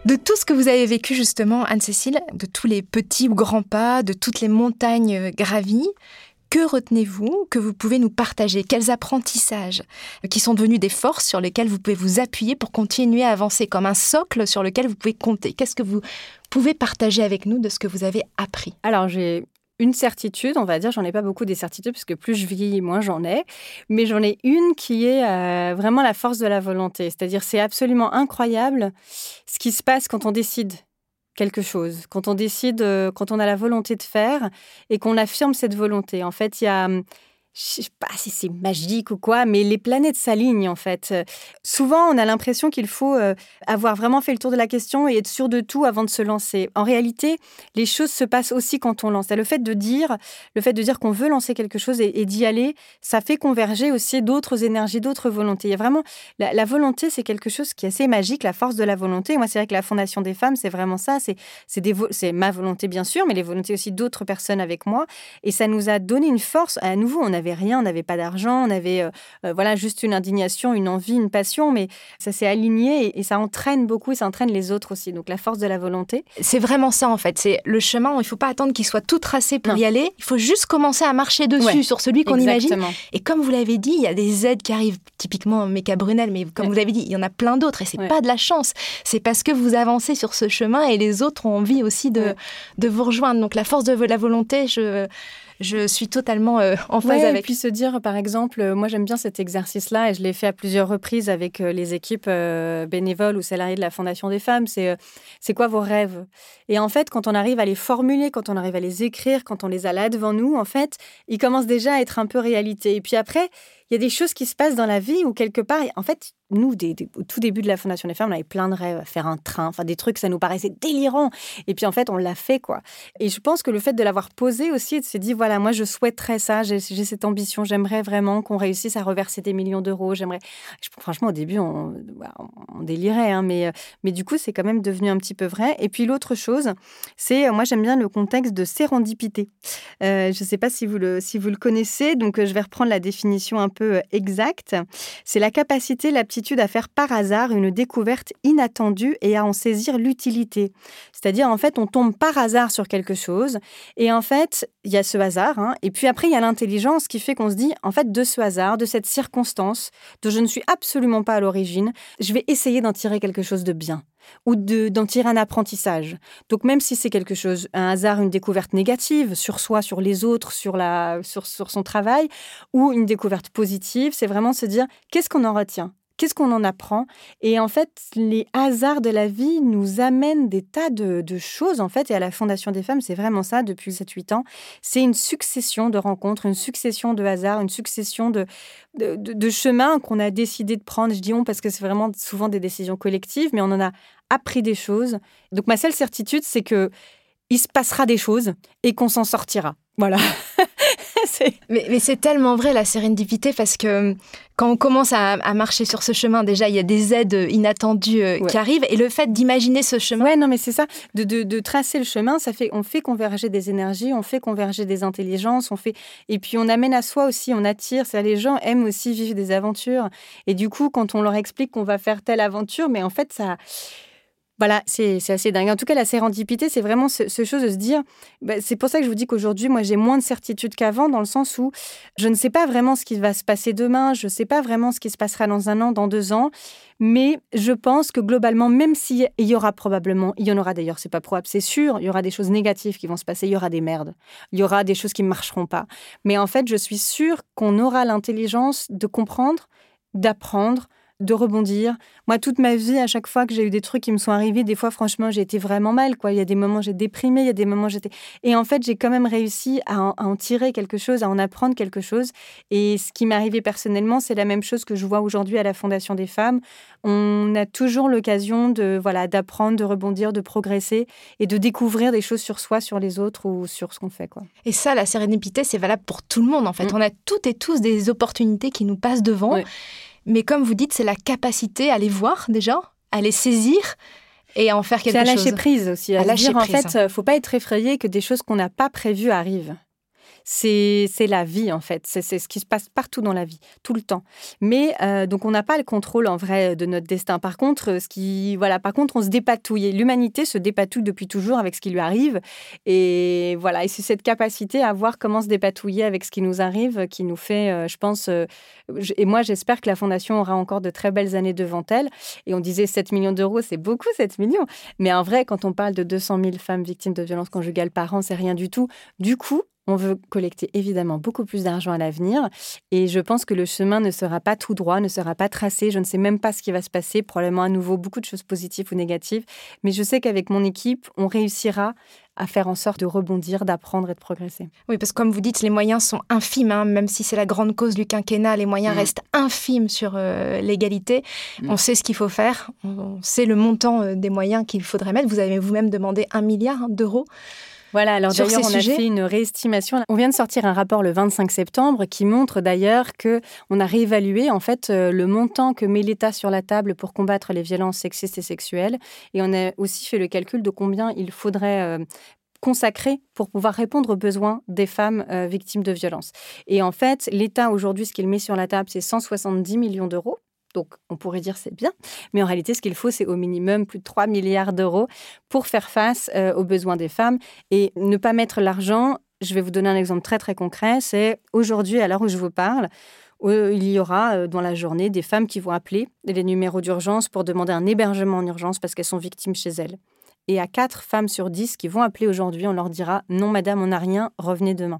De tout ce que vous avez vécu justement, Anne-Cécile, de tous les petits ou grands pas, de toutes les montagnes gravies, que retenez-vous que vous pouvez nous partager? Quels apprentissages qui sont devenus des forces sur lesquelles vous pouvez vous appuyer pour continuer à avancer comme un socle sur lequel vous pouvez compter? Qu'est-ce que vous pouvez partager avec nous de ce que vous avez appris? Alors j'ai une certitude, on va dire, j'en ai pas beaucoup des certitudes, puisque plus je vis, moins j'en ai, mais j'en ai une qui est euh, vraiment la force de la volonté. C'est-à-dire, c'est absolument incroyable ce qui se passe quand on décide quelque chose, quand on décide, euh, quand on a la volonté de faire et qu'on affirme cette volonté. En fait, il y a je sais pas si c'est magique ou quoi, mais les planètes s'alignent en fait. Souvent, on a l'impression qu'il faut euh, avoir vraiment fait le tour de la question et être sûr de tout avant de se lancer. En réalité, les choses se passent aussi quand on lance. le fait de dire, le fait de dire qu'on veut lancer quelque chose et, d'y aller, ça fait converger aussi d'autres énergies, d'autres volontés. Il y a vraiment la, volonté, c'est quelque chose qui est assez magique, la force de la volonté. Moi, c'est vrai que la Fondation des femmes, c'est vraiment ça. C'est c'est ma volonté bien sûr, mais les volontés aussi d'autres personnes avec moi. Et ça nous a donné une force. À nouveau, avait rien, on n'avait pas d'argent, on avait euh, euh, voilà juste une indignation, une envie, une passion, mais ça s'est aligné et, ça entraîne beaucoup, et ça entraîne les autres aussi. Donc la force de la volonté. C'est vraiment ça en fait. C'est le chemin. Il ne faut pas attendre qu'il soit tout tracé pour y aller. Il faut juste commencer à marcher dessus sur celui qu'on imagine. Et comme vous l'avez dit, il y a des aides qui arrivent typiquement Méca Brunel, mais comme vous l'avez dit, il y en a plein d'autres et c'est pas de la chance. C'est parce que vous avancez sur ce chemin et les autres ont envie aussi de, de vous rejoindre. Donc la force de la volonté, je je suis totalement euh, en phase avec. Et puis se dire, par exemple, euh, moi j'aime bien cet exercice-là et je l'ai fait à plusieurs reprises avec euh, les équipes bénévoles ou salariés de la Fondation des femmes. C'est c'est quoi vos rêves? Et en fait, quand on arrive à les formuler, quand on arrive à les écrire, quand on les a là devant nous, en fait, ils commencent déjà à être un peu réalité. Et puis après, il y a des choses qui se passent dans la vie où quelque part, en fait, nous, au tout début de la Fondation des femmes, on avait plein de rêves, faire un train, enfin des trucs, ça nous paraissait délirant. Et puis en fait, on l'a fait, quoi. Et je pense que le fait de l'avoir posé aussi de se dire, voilà, moi, je souhaiterais ça, j'ai cette ambition, j'aimerais vraiment qu'on réussisse à reverser des millions d'euros, j'aimerais. Franchement, au début, on, on délirait, hein, mais, mais du coup, c'est quand même devenu un petit peu vrai. Et puis l'autre chose, c'est, moi, j'aime bien le contexte de sérendipité. Euh, je ne sais pas si vous, le, si vous le connaissez, donc je vais reprendre la définition un peu exacte. C'est la capacité, la petite à faire par hasard une découverte inattendue et à en saisir l'utilité. C'est-à-dire, en fait, on tombe par hasard sur quelque chose et en fait, il y a ce hasard. Hein, et puis après, il y a l'intelligence qui fait qu'on se dit, en fait, de ce hasard, de cette circonstance, dont je ne suis absolument pas à l'origine, je vais essayer d'en tirer quelque chose de bien ou d'en tirer un apprentissage. Donc même si c'est quelque chose, un hasard, une découverte négative sur soi, sur les autres, sur, la, sur, sur son travail, ou une découverte positive, c'est vraiment se dire qu'est-ce qu'on en retient? Qu'est-ce qu'on en apprend? Et en fait, les hasards de la vie nous amènent des tas de, choses, en fait. Et à la Fondation des femmes, c'est vraiment ça depuis 7-8 ans. C'est une succession de rencontres, une succession de hasards, une succession de, de, chemins qu'on a décidé de prendre. Je dis on parce que c'est vraiment souvent des décisions collectives, mais on en a appris des choses. Donc ma seule certitude, c'est que il se passera des choses et qu'on s'en sortira. Voilà. mais, c'est tellement vrai la sérendipité parce que quand on commence à, marcher sur ce chemin, déjà il y a des aides inattendues euh, qui arrivent et le fait d'imaginer ce chemin. Ouais, non, mais c'est ça, de, tracer le chemin, ça fait, on fait converger des énergies, on fait converger des intelligences, on fait, et puis on amène à soi aussi, on attire. Ça, les gens aiment aussi vivre des aventures. Et du coup, quand on leur explique qu'on va faire telle aventure, mais en fait ça voilà, c'est assez dingue. En tout cas, la sérendipité, c'est vraiment ce, chose de se dire. Bah, c'est pour ça que je vous dis qu'aujourd'hui, moi, j'ai moins de certitude qu'avant, dans le sens où je ne sais pas vraiment ce qui va se passer demain, je ne sais pas vraiment ce qui se passera dans un an, dans deux ans. Mais je pense que globalement, même s'il y aura probablement, il y en aura d'ailleurs, c'est pas probable, c'est sûr, il y aura des choses négatives qui vont se passer, il y aura des merdes, il y aura des choses qui ne marcheront pas. Mais en fait, je suis sûre qu'on aura l'intelligence de comprendre, d'apprendre, de rebondir. Moi, toute ma vie, à chaque fois que j'ai eu des trucs qui me sont arrivés, des fois, franchement, j'ai été vraiment mal. Quoi. Il y a des moments, j'ai déprimé, il y a des moments, j'étais. Et en fait, j'ai quand même réussi à en, tirer quelque chose, à en apprendre quelque chose. Et ce qui m'est arrivé personnellement, c'est la même chose que je vois aujourd'hui à la Fondation des femmes. On a toujours l'occasion de voilà d'apprendre, de rebondir, de progresser et de découvrir des choses sur soi, sur les autres ou sur ce qu'on fait. Quoi. Et ça, la sérénité, c'est valable pour tout le monde. En fait, mm. on a toutes et tous des opportunités qui nous passent devant. Mais comme vous dites, c'est la capacité à les voir déjà, à les saisir et à en faire quelque chose. C'est à lâcher prise aussi. À, lâcher dire, en fait, euh, faut pas être effrayé que des choses qu'on n'a pas prévues arrivent c'est la vie en fait. C'est ce qui se passe partout dans la vie, tout le temps. Mais euh, donc on n'a pas le contrôle en vrai de notre destin. Par contre, ce qui voilà, par contre, on se dépatouille. L'humanité se dépatouille depuis toujours avec ce qui lui arrive. Et voilà, et c'est cette capacité à voir comment se dépatouiller avec ce qui nous arrive qui nous fait, euh, je pense. Euh, et moi, j'espère que la fondation aura encore de très belles années devant elle. Et on disait 7 millions d'euros, c'est beaucoup 7 millions. Mais en vrai, quand on parle de 200 000 femmes victimes de violences conjugales par an, c'est rien du tout. Du coup, on veut collecter évidemment beaucoup plus d'argent à l'avenir et je pense que le chemin ne sera pas tout droit, ne sera pas tracé. Je ne sais même pas ce qui va se passer, probablement à nouveau beaucoup de choses positives ou négatives, mais je sais qu'avec mon équipe, on réussira à faire en sorte de rebondir, d'apprendre et de progresser. Oui, parce que comme vous dites, les moyens sont infimes, hein. même si c'est la grande cause du quinquennat, les moyens mm. restent infimes sur euh, l'égalité. Mm. On sait ce qu'il faut faire, on sait le montant euh, des moyens qu'il faudrait mettre. Vous avez vous-même demandé un milliard d'euros voilà, alors d'ailleurs, on a fait une réestimation. On vient de sortir un rapport le 25 septembre qui montre d'ailleurs que on a réévalué en fait euh, le montant que met l'État sur la table pour combattre les violences sexistes et sexuelles. Et on a aussi fait le calcul de combien il faudrait euh, consacrer pour pouvoir répondre aux besoins des femmes euh, victimes de violences. Et en fait, l'État aujourd'hui, ce qu'il met sur la table, c'est 170 millions d'euros donc, on pourrait dire c'est bien, mais en réalité, ce qu'il faut, c'est au minimum plus de 3 milliards d'euros pour faire face euh, aux besoins des femmes et ne pas mettre l'argent. Je vais vous donner un exemple très très concret. C'est aujourd'hui, à l'heure où je vous parle, il y aura euh, dans la journée des femmes qui vont appeler les numéros d'urgence pour demander un hébergement en urgence parce qu'elles sont victimes chez elles. Et à 4 femmes sur 10 qui vont appeler aujourd'hui, on leur dira non madame, on n'a rien, revenez demain.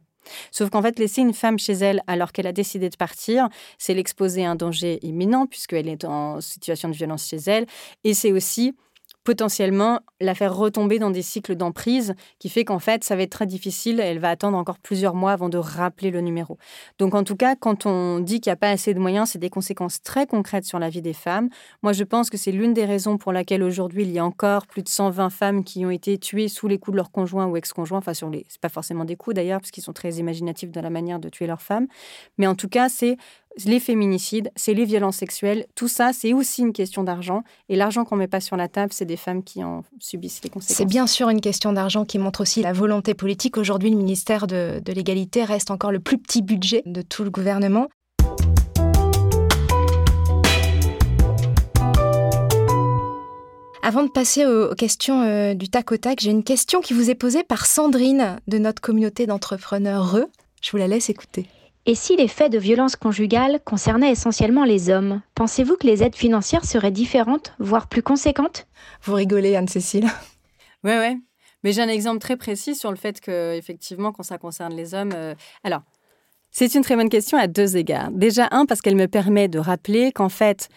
Sauf qu'en fait, laisser une femme chez elle alors qu'elle a décidé de partir, c'est l'exposer à un danger imminent puisqu'elle est en situation de violence chez elle. Et c'est aussi potentiellement la faire retomber dans des cycles d'emprise qui fait qu'en fait, ça va être très difficile. Elle va attendre encore plusieurs mois avant de rappeler le numéro. Donc, en tout cas, quand on dit qu'il n'y a pas assez de moyens, c'est des conséquences très concrètes sur la vie des femmes. Moi, je pense que c'est l'une des raisons pour laquelle aujourd'hui, il y a encore plus de 120 femmes qui ont été tuées sous les coups de leur conjoint ou ex-conjoint. Enfin, sur les, pas forcément des coups d'ailleurs, parce qu'ils sont très imaginatifs dans la manière de tuer leurs femmes. Mais en tout cas, c'est les féminicides, c'est les violences sexuelles. Tout ça, c'est aussi une question d'argent. Et l'argent qu'on met pas sur la table, c'est des femmes qui en subissent les conséquences. C'est bien sûr une question d'argent qui montre aussi la volonté politique. Aujourd'hui, le ministère de, l'égalité reste encore le plus petit budget de tout le gouvernement. Avant de passer aux, questions euh, du tac au tac, j'ai une question qui vous est posée par Sandrine de notre communauté d'entrepreneurs Re. Je vous la laisse écouter. Et si les faits de violence conjugale concernaient essentiellement les hommes, pensez-vous que les aides financières seraient différentes, voire plus conséquentes? Vous rigolez, Anne-Cécile Oui, oui. Mais j'ai un exemple très précis sur le fait que, effectivement, quand ça concerne les hommes. Euh, alors, c'est une très bonne question à deux égards. Déjà, un, parce qu'elle me permet de rappeler qu'en fait,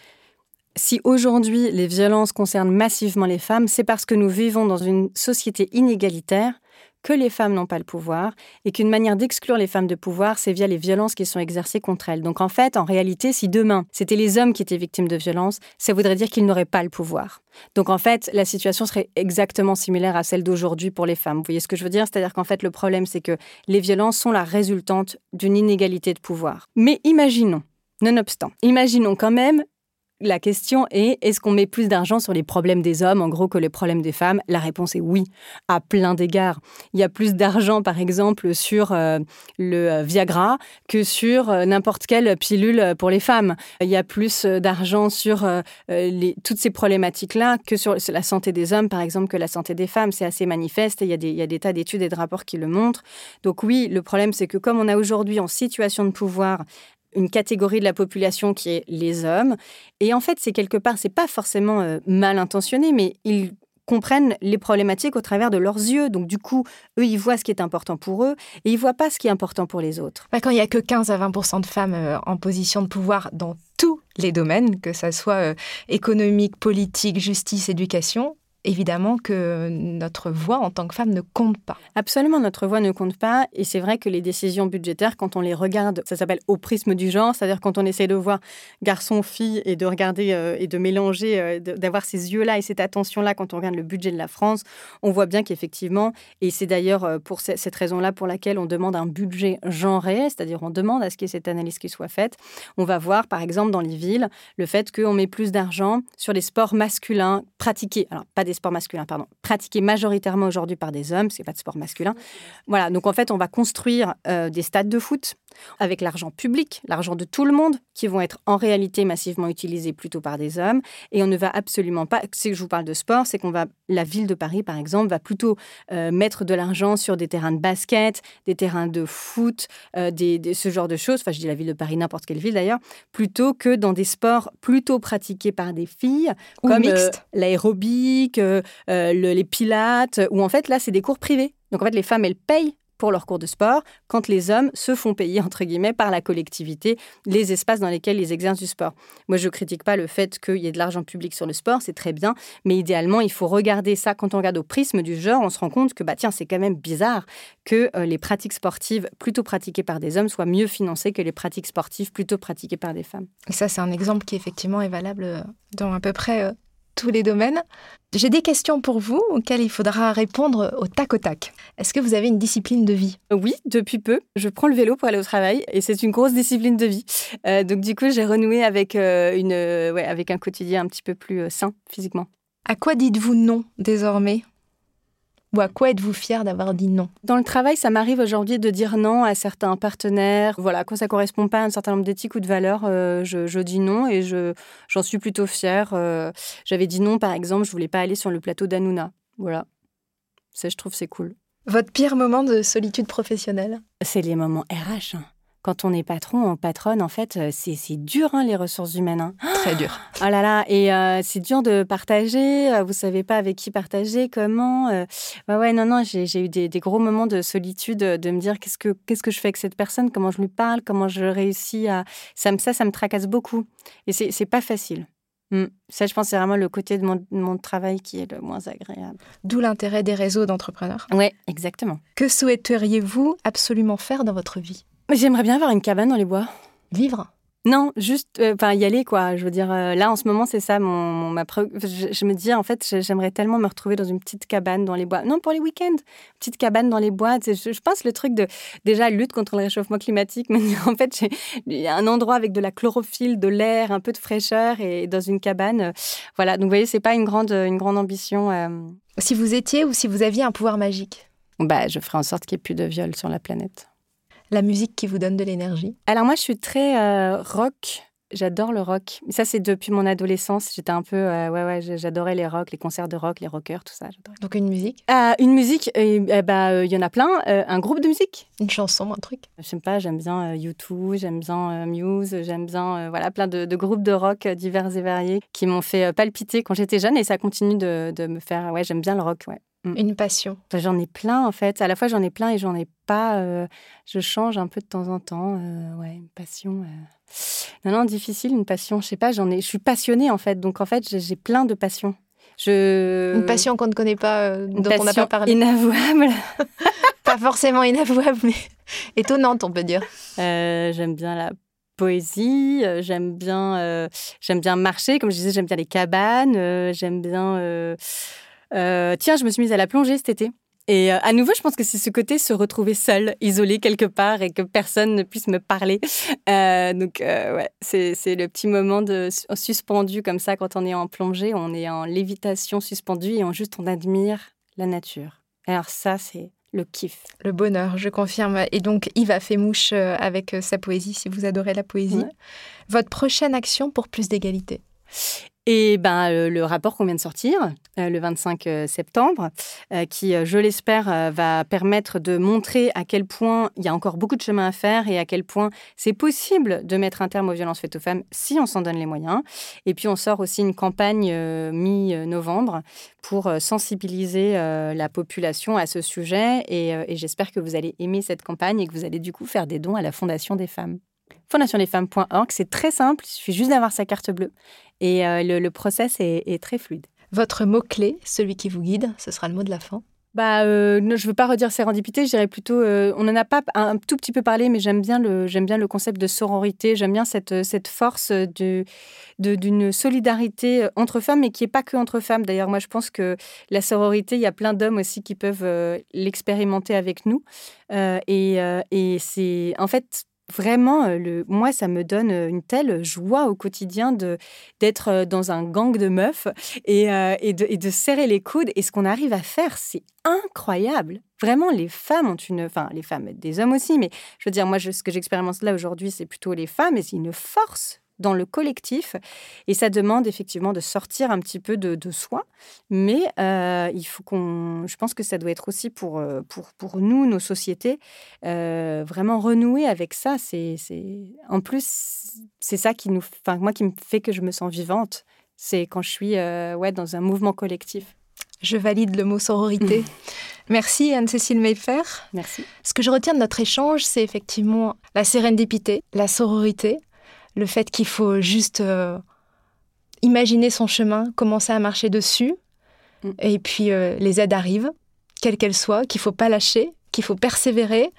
si aujourd'hui les violences concernent massivement les femmes, c'est parce que nous vivons dans une société inégalitaire que les femmes n'ont pas le pouvoir et qu'une manière d'exclure les femmes de pouvoir, c'est via les violences qui sont exercées contre elles. Donc en fait, en réalité, si demain c'était les hommes qui étaient victimes de violences, ça voudrait dire qu'ils n'auraient pas le pouvoir. Donc en fait, la situation serait exactement similaire à celle d'aujourd'hui pour les femmes. Vous voyez ce que je veux dire? C'est-à-dire qu'en fait, le problème, c'est que les violences sont la résultante d'une inégalité de pouvoir. Mais imaginons, nonobstant, imaginons quand même la question est est-ce qu'on met plus d'argent sur les problèmes des hommes en gros que les problèmes des femmes? La réponse est oui, à plein d'égards. Il y a plus d'argent par exemple sur euh, le euh, Viagra que sur euh, n'importe quelle pilule pour les femmes. Il y a plus d'argent sur toutes ces problématiques-là que sur la santé des hommes par exemple que la santé des femmes. C'est assez manifeste il y a des, il y a des tas d'études et de rapports qui le montrent. Donc oui, le problème c'est que comme on a aujourd'hui en situation de pouvoir une catégorie de la population qui est les hommes. Et en fait, c'est quelque part, c'est pas forcément euh, mal intentionné, mais ils comprennent les problématiques au travers de leurs yeux. Donc du coup, eux, ils voient ce qui est important pour eux et ils voient pas ce qui est important pour les autres. Bah, quand il y a que 15 à 20% de femmes euh, en position de pouvoir dans tous les domaines, que ça soit euh, économique, politique, justice, éducation, évidemment que notre voix en tant que femme ne compte pas. Absolument, notre voix ne compte pas. Et c'est vrai que les décisions budgétaires, quand on les regarde, ça s'appelle au prisme du genre, c'est-à-dire quand on essaie de voir garçon-fille et de regarder euh, et de mélanger, euh, d'avoir ces yeux-là et cette attention-là quand on regarde le budget de la France, on voit bien qu'effectivement, et c'est d'ailleurs euh, pour cette raison-là pour laquelle on demande un budget genré, c'est-à-dire on demande à ce qu'il y ait cette analyse qui soit faite. On va voir, par exemple, dans les villes, le fait qu'on met plus d'argent sur les sports masculins pratiqués. Alors, pas des sport masculin, pardon, pratiqué majoritairement aujourd'hui par des hommes, c'est pas de sport masculin. Voilà, donc en fait, on va construire euh, des stades de foot avec l'argent public, l'argent de tout le monde, qui vont être en réalité massivement utilisés plutôt par des hommes. Et on ne va absolument pas, si je vous parle de sport, c'est qu'on va, la ville de Paris par exemple, va plutôt euh, mettre de l'argent sur des terrains de basket, des terrains de foot, euh, des, ce genre de choses. Enfin, je dis la ville de Paris, n'importe quelle ville d'ailleurs, plutôt que dans des sports plutôt pratiqués par des filles, comme l'aérobic, euh, les pilates, où en fait là, c'est des cours privés. Donc en fait, les femmes, elles payent pour leurs cours de sport, quand les hommes se font payer, entre guillemets, par la collectivité, les espaces dans lesquels ils exercent du sport. Moi, je ne critique pas le fait qu'il y ait de l'argent public sur le sport, c'est très bien, mais idéalement, il faut regarder ça. Quand on regarde au prisme du genre, on se rend compte que, bah tiens, c'est quand même bizarre que euh, les pratiques sportives plutôt pratiquées par des hommes soient mieux financées que les pratiques sportives plutôt pratiquées par des femmes. Et ça, c'est un exemple qui, effectivement, est valable euh, dans à peu près euh, tous les domaines. J'ai des questions pour vous auxquelles il faudra répondre au tac au tac. Est-ce que vous avez une discipline de vie? Oui, depuis peu. Je prends le vélo pour aller au travail et c'est une grosse discipline de vie. Euh, donc du coup, j'ai renoué avec, euh, une, euh, avec un quotidien un petit peu plus sain physiquement. À quoi dites-vous non désormais? Ou à quoi êtes-vous fier d'avoir dit non? Dans le travail, ça m'arrive aujourd'hui de dire non à certains partenaires. Voilà, quand ça correspond pas à un certain nombre d'éthiques ou de valeurs, euh, je, dis non et je, j'en suis plutôt fière. Euh, j'avais dit non, par exemple, je voulais pas aller sur le plateau d'Anouna. Voilà. Ça, je trouve, c'est cool. Votre pire moment de solitude professionnelle? C'est les moments RH. Hein quand on est patron ou patronne, en fait, euh, c'est dur, hein, les ressources humaines. Hein. Très dur. Oh là là, et euh, c'est dur de partager. Euh, vous savez pas avec qui partager, comment. Ouais, ouais, non, non, j'ai eu des, gros moments de solitude, de me dire qu'est-ce que qu'est-ce que je fais avec cette personne, comment je lui parle, comment je réussis à. Ça, ça, ça me tracasse beaucoup. Et c'est pas facile. Mm. Ça, je pense, c'est vraiment le côté de mon, de mon travail qui est le moins agréable. D'où l'intérêt des réseaux d'entrepreneurs. Oui, exactement. Que souhaiteriez-vous absolument faire dans votre vie? J'aimerais bien avoir une cabane dans les bois. Vivre? Non, juste, euh, enfin, y aller, quoi. Je veux dire, euh, là, en ce moment, c'est ça, mon, mon- ma pré- je, je me dis, en fait, j'aimerais tellement me retrouver dans une petite cabane dans les bois. Non, pour les week-ends, petite cabane dans les bois. Je, je pense le truc de, déjà, lutte contre le réchauffement climatique, mais en fait, j'ai- un endroit avec de la chlorophylle, de l'air, un peu de fraîcheur, et dans une cabane. euh, voilà, donc, vous voyez, c'est pas une grande, une grande ambition. euh. Si vous étiez ou si vous aviez un pouvoir magique? Bah, je ferai en sorte qu'il n'y ait plus de viol sur la planète. La musique qui vous donne de l'énergie? Alors moi, je suis très euh, rock. J'adore le rock. Ça, c'est depuis mon adolescence. J'étais un peu, euh, ouais, ouais, j'adorais les rock, les concerts de rock, les rockers, tout ça. Donc une musique? Euh, une musique, euh, euh, bah, euh, il y en a plein. Un groupe de musique. Une chanson, un truc? Je sais pas, j'aime bien euh, U2, j'aime bien Muse, j'aime bien, voilà, plein de, de groupes de rock divers et variés qui m'ont fait palpiter quand j'étais jeune et ça continue de, de me faire, ouais, j'aime bien le rock, ouais. Une passion J'en ai plein en fait. À la fois j'en ai plein et j'en ai pas. euh, je change un peu de temps en temps. euh, ouais, une passion. euh. Non, non, difficile, une passion. Je sais pas, j'en ai. Je suis passionnée en fait. Donc en fait, j'ai- plein de passions. Je... Une passion qu'on ne connaît pas, euh, dont on n'a pas parlé. Inavouable. Pas forcément inavouable, mais étonnante, on peut dire. Euh, j'aime bien la poésie. j'aime bien. euh, j'aime bien marcher. Comme je disais, j'aime bien les cabanes. euh, j'aime bien. Euh, Tiens, je me suis mise à la plongée cet été. Et euh, à nouveau, je pense que c'est ce côté se retrouver seul, isolé quelque part et que personne ne puisse me parler. Euh, donc, euh, ouais, c'est le petit moment de su- suspendu comme ça quand on est en plongée, on est en lévitation suspendue et on juste on admire la nature. Alors ça, c'est le kiff. Le bonheur, je confirme. Et donc, Yves a fait mouche avec sa poésie, si vous adorez la poésie. Ouais. Votre prochaine action pour plus d'égalité? Et ben, euh, le rapport qu'on vient de sortir, euh, le 25 septembre, euh, qui, euh, je l'espère, va permettre de montrer à quel point il y a encore beaucoup de chemin à faire et à quel point c'est possible de mettre un terme aux violences faites aux femmes si on s'en donne les moyens. Et puis, on sort aussi une campagne mi-novembre pour sensibiliser la population à ce sujet. Et, et j'espère que vous allez aimer cette campagne et que vous allez du coup faire des dons à la Fondation des femmes. Fondationdesfemmes.org, c'est très simple, il suffit juste d'avoir sa carte bleue. Et euh, le, le process est, est très fluide. Votre mot-clé, celui qui vous guide, ce sera le mot de la fin. Bah, euh, non, je veux pas redire sérendipité, je dirais plutôt, euh, on en a pas un, un tout petit peu parlé, mais j'aime bien le, j'aime bien le concept de sororité, j'aime bien cette, cette force de, de- d'une solidarité entre femmes, mais qui est pas que entre femmes. D'ailleurs, moi, je pense que la sororité, il y a plein d'hommes aussi qui peuvent euh, l'expérimenter avec nous, Euh, et, euh, et c'est, en fait, vraiment, euh, moi, ça me donne une telle joie au quotidien d'être euh, dans un gang de meufs et, euh, et, de, et de serrer les coudes. Et ce qu'on arrive à faire, c'est incroyable. Vraiment, les femmes ont une... Enfin, les femmes, des hommes aussi, mais je veux dire, moi, je- ce que j'expérimente là aujourd'hui, c'est plutôt les femmes, et c'est une force dans le collectif. Et ça demande effectivement de sortir un petit peu de, de soi. Mais euh, il faut qu'on... Je pense que ça doit être aussi pour, euh, pour, pour nous, nos sociétés, euh, vraiment renouer avec ça. C'est, c'est... En plus, c'est ça qui nous... Enfin, moi, qui me fait que je me sens vivante. C'est quand je suis euh, ouais, dans un mouvement collectif. Je valide le mot sororité. Merci Anne-Cécile Mayfer. Merci. Ce que je retiens de notre échange, c'est effectivement la sérendipité, la sororité, le fait qu'il faut juste euh, imaginer son chemin, commencer à marcher dessus, Mm. et puis euh, les aides arrivent, quelles qu'elles soient, qu'il faut pas lâcher, qu'il faut persévérer,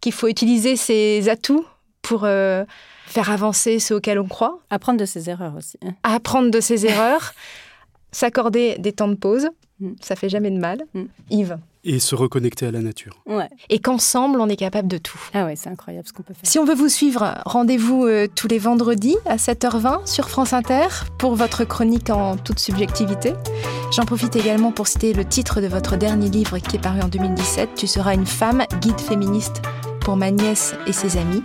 qu'il faut utiliser ses atouts pour euh, faire avancer ceux auxquels on croit, Apprendre de ses erreurs aussi. hein. apprendre de ses erreurs, s'accorder des temps de pause, Mm. ça fait jamais de mal. Mm. Yves. Et se reconnecter à la nature. Ouais. Et qu'ensemble, on est capable de tout. Ah ouais, c'est incroyable ce qu'on peut faire. Si on veut vous suivre, rendez-vous euh, tous les vendredis à 7h20 sur France Inter pour votre chronique en toute subjectivité. J'en profite également pour citer le titre de votre dernier livre qui est paru en 2017, Tu seras une femme, guide féministe pour ma nièce et ses amis.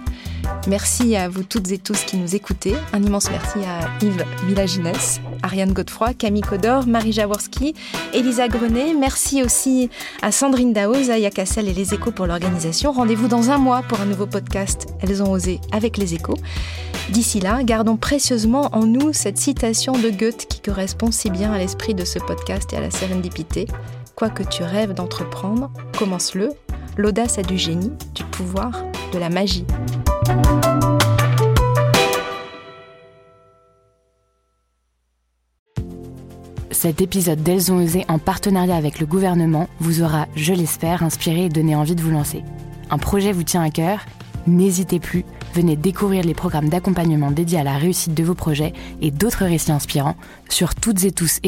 Merci à vous toutes et tous qui nous écoutez. Un immense merci à Yves Villaginès, Ariane Godefroy, Camille Codor, Marie Jaworski, Elisa Grenet. Merci aussi à Sandrine Daouz, Aya Cassel et Les Échos pour l'organisation. Rendez-vous dans un mois pour un nouveau podcast Elles ont osé avec Les Échos. D'ici là, gardons précieusement en nous cette citation de Goethe qui correspond si bien à l'esprit de ce podcast et à la sérendipité. Quoi que tu rêves d'entreprendre, commence-le. L'audace a du génie, du pouvoir, de la magie. Cet épisode d'Elles ont osé en partenariat avec le gouvernement vous aura, je l'espère, inspiré et donné envie de vous lancer. Un projet vous tient à cœur? N'hésitez plus, venez découvrir les programmes d'accompagnement dédiés à la réussite de vos projets et d'autres récits inspirants sur toutes et tous.